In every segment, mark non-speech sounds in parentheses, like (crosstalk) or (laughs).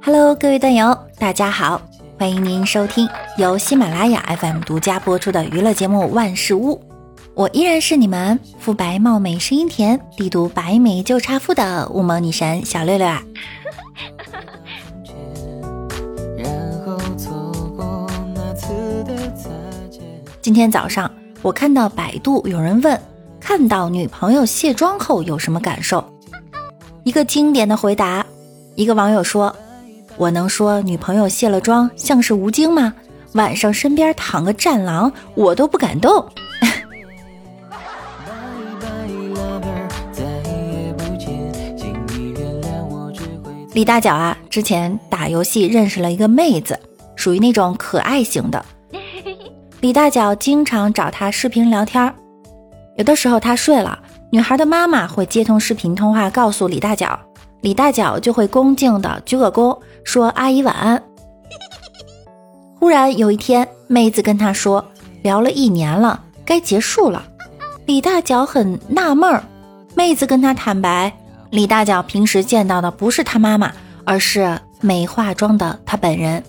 Hello，各位段友，大家好，欢迎您收听由喜马拉雅 FM 独家播出的娱乐节目《万事屋》，我依然是你们肤白貌美、声音甜、帝都白美就差富的雾蒙女神小六六啊。今天早上我看到百度有人问，看到女朋友卸妆后有什么感受？一个经典的回答，一个网友说。我能说女朋友卸了妆像是吴京吗？晚上身边躺个战狼，我都不敢动。李大脚啊，之前打游戏认识了一个妹子，属于那种可爱型的。(laughs) 李大脚经常找她视频聊天，有的时候她睡了，女孩的妈妈会接通视频通话告诉李大脚。李大脚就会恭敬的鞠个躬，说：“阿姨晚安。(laughs) ”忽然有一天，妹子跟他说：“聊了一年了，该结束了。”李大脚很纳闷儿，妹子跟他坦白，李大脚平时见到的不是他妈妈，而是没化妆的他本人。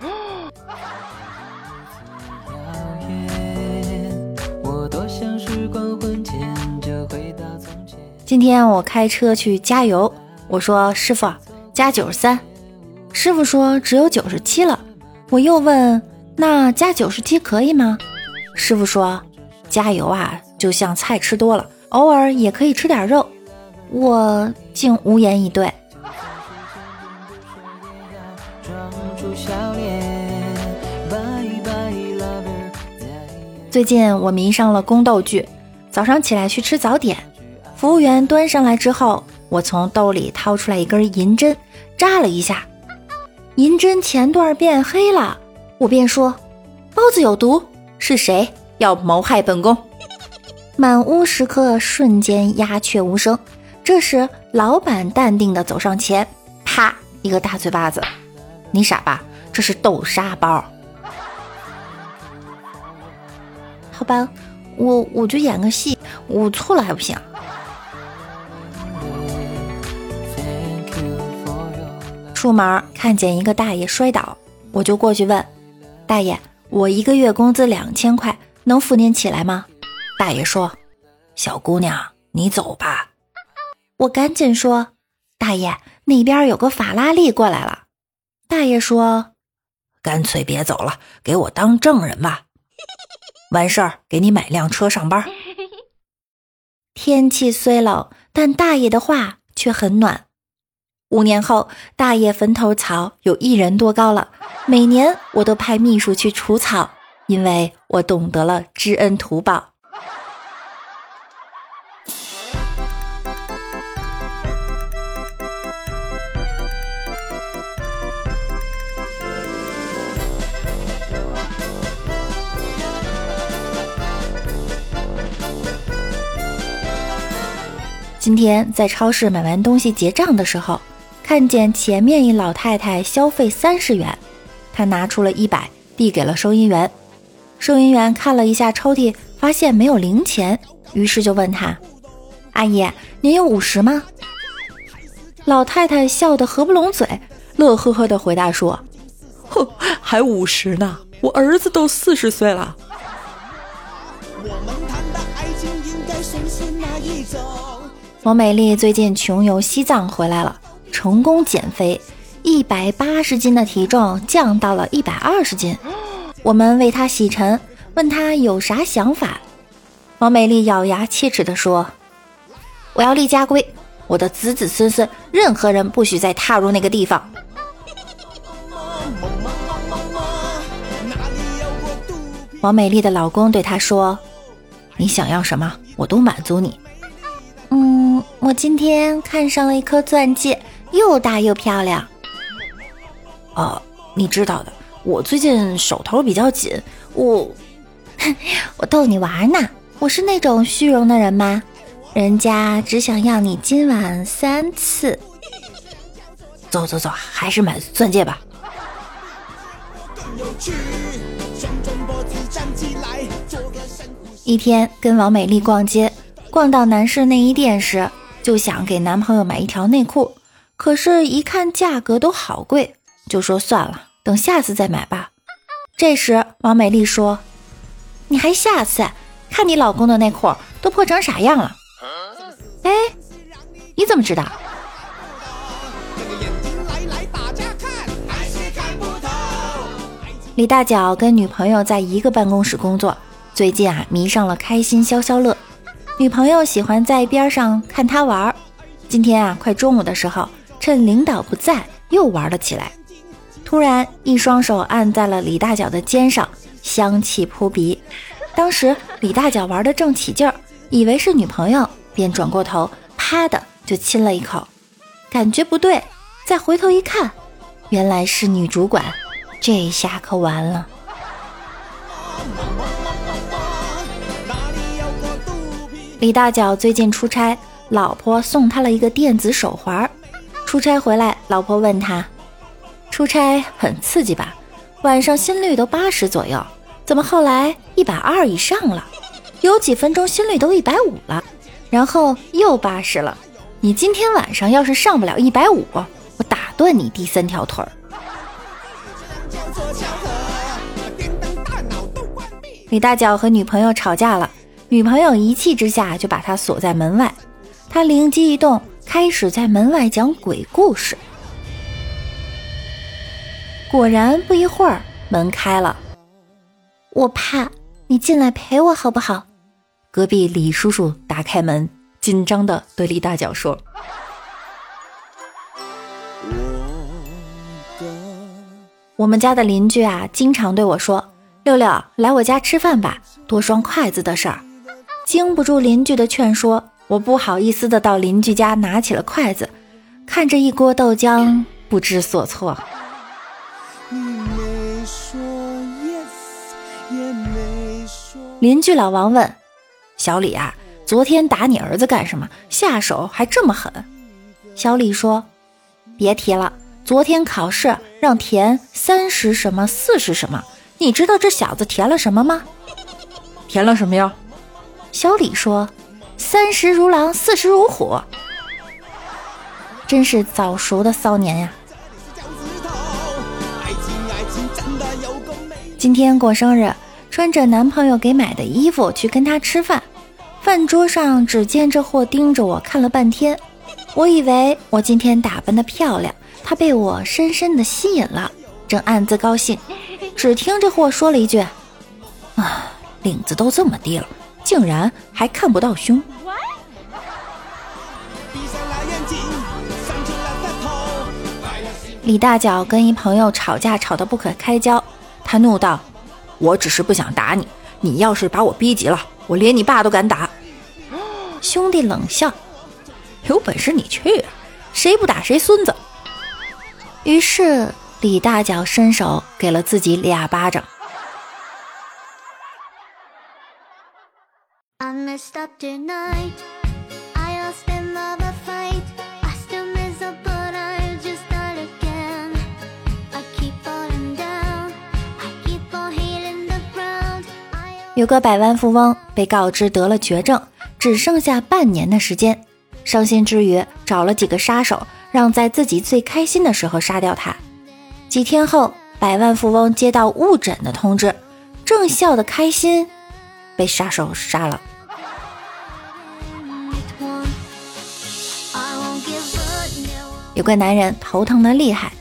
(gasps) 今天我开车去加油。我说师傅加九十三，师傅说只有九十七了。我又问那加九十七可以吗？师傅说加油啊，就像菜吃多了，偶尔也可以吃点肉。我竟无言以对。最近我迷上了宫斗剧，早上起来去吃早点，服务员端上来之后。我从兜里掏出来一根银针，扎了一下，银针前段变黑了。我便说：“包子有毒，是谁要谋害本宫？” (laughs) 满屋食客瞬间鸦雀无声。这时，老板淡定的走上前，啪一个大嘴巴子：“你傻吧？这是豆沙包。”好吧，我我就演个戏，我错了还不行？出门看见一个大爷摔倒，我就过去问大爷：“我一个月工资两千块，能扶您起来吗？”大爷说：“小姑娘，你走吧。”我赶紧说：“大爷，那边有个法拉利过来了。”大爷说：“干脆别走了，给我当证人吧。完事儿给你买辆车上班。(laughs) ”天气虽冷，但大爷的话却很暖。五年后，大爷坟头草有一人多高了。每年我都派秘书去除草，因为我懂得了知恩图报。今天在超市买完东西结账的时候。看见前面一老太太消费三十元，她拿出了一百递给了收银员。收银员看了一下抽屉，发现没有零钱，于是就问他：“阿姨，您有五十吗？”老太太笑得合不拢嘴，乐呵呵地回答说：“哼，还五十呢，我儿子都四十岁了。”王美丽最近穷游西藏回来了。成功减肥，一百八十斤的体重降到了一百二十斤。我们为她洗尘，问她有啥想法。王美丽咬牙切齿地说：“我要立家规，我的子子孙孙，任何人不许再踏入那个地方。”王美丽的老公对她说：“你想要什么，我都满足你。”嗯，我今天看上了一颗钻戒。又大又漂亮。哦，你知道的，我最近手头比较紧，我 (laughs) 我逗你玩呢。我是那种虚荣的人吗？人家只想要你今晚三次。走走走，还是买钻戒吧。一天跟王美丽逛街，逛到男士内衣店时，就想给男朋友买一条内裤，可是，一看价格都好贵，就说算了，等下次再买吧。这时，王美丽说：“你还下次？”看你老公的内裤都破成啥样了？哎，你怎么知道？李大脚跟女朋友在一个办公室工作，最近啊迷上了开心消消乐。女朋友喜欢在边上看他玩。今天啊快中午的时候，趁领导不在，又玩了起来。突然一双手按在了李大脚的肩上，香气扑鼻。当时李大脚玩的正起劲儿，以为是女朋友，便转过头，啪的就亲了一口，感觉不对，再回头一看，原来是女主管，这下可完了。李大脚最近出差，老婆送他了一个电子手环。出差回来，老婆问他：“出差很刺激吧？晚上心率都八十左右。”怎么后来一百二以上了？有几分钟心率都一百五了，然后又八十了。你今天晚上要是上不了一百五，我打断你第三条腿儿。李大脚和女朋友吵架了，女朋友一气之下就把他锁在门外。他灵机一动，开始在门外讲鬼故事。果然不一会儿，门开了。我怕你进来陪我好不好？隔壁李叔叔打开门，紧张的对李大脚说：“我们家的邻居啊，经常对我说，六六来我家吃饭吧，多双筷子的事儿。经不住邻居的劝说，我不好意思的到邻居家拿起了筷子，看着一锅豆浆，不知所措。”邻居老王问：“小李啊，昨天打你儿子干什么？下手还这么狠？”小李说：“别提了，昨天考试让填三十什么四十什么，你知道这小子填了什么吗？填了什么呀？”小李说：“三十如狼，四十如虎。”真是早熟的骚年呀！今天过生日。穿着男朋友给买的衣服去跟他吃饭，饭桌上只见这货盯着我看了半天，我以为我今天打扮的漂亮，他被我深深的吸引了，正暗自高兴，只听这货说了一句：“啊，领子都这么低了，竟然还看不到胸。”李大脚跟一朋友吵架，吵得不可开交，他怒道。我只是不想打你，你要是把我逼急了，我连你爸都敢打。兄弟冷笑：“有本事你去，谁不打谁孙子。”于是李大脚伸手给了自己俩巴掌。有个百万富翁被告知得了绝症，只剩下半年的时间，伤心之余找了几个杀手，让在自己最开心的时候杀掉他。几天后，百万富翁接到误诊的通知，正笑得开心，被杀手杀了。有个男人头疼的厉害，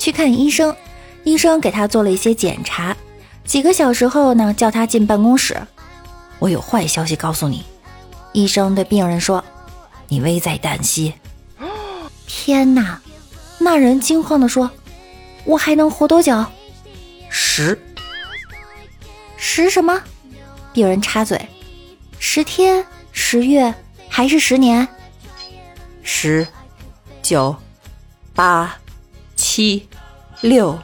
去看医生，医生给他做了一些检查。几个小时后呢，叫他进办公室。我有坏消息告诉你，医生对病人说：“你危在旦夕。(gasps) ”天哪！那人惊慌地说：“我还能活多久？”十十什么？病人插嘴：“十天、十月还是十年？”十、九、八七六。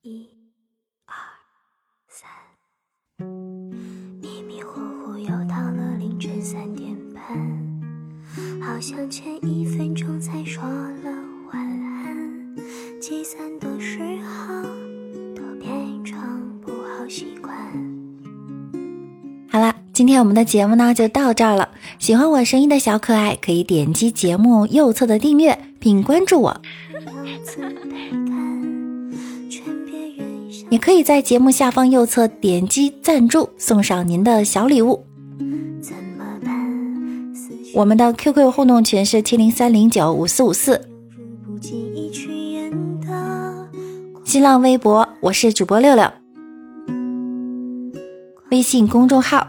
一二三。迷迷糊糊又到了凌晨三点半好像前一分钟才说了晚安计算今天我们的节目呢就到这儿了。喜欢我声音的小可爱可以点击节目右侧的订阅并关注我，也可以在节目下方右侧点击赞助，送上您的小礼物。我们的 QQ 互动群是七零三零九五四五四，新浪微博我是主播六六，微信公众号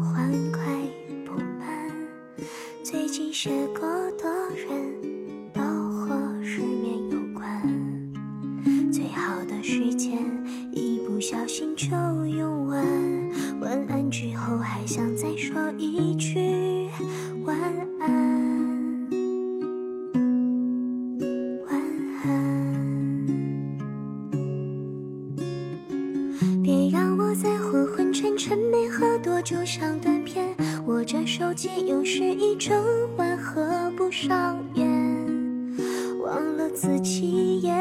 欢快不慢，最近写过的人都和失眠有关。最好的时间一不小心就用完，晚安之后还想再说一句晚安，就像断片，握着手机又是一整晚合不上眼，忘了自己也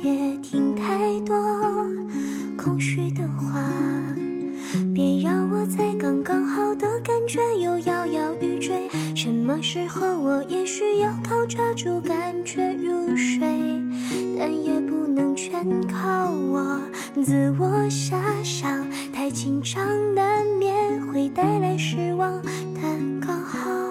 别我也许要靠抓住感觉入睡但也不能全靠我。自我遐想太紧张难免会带来失望但刚好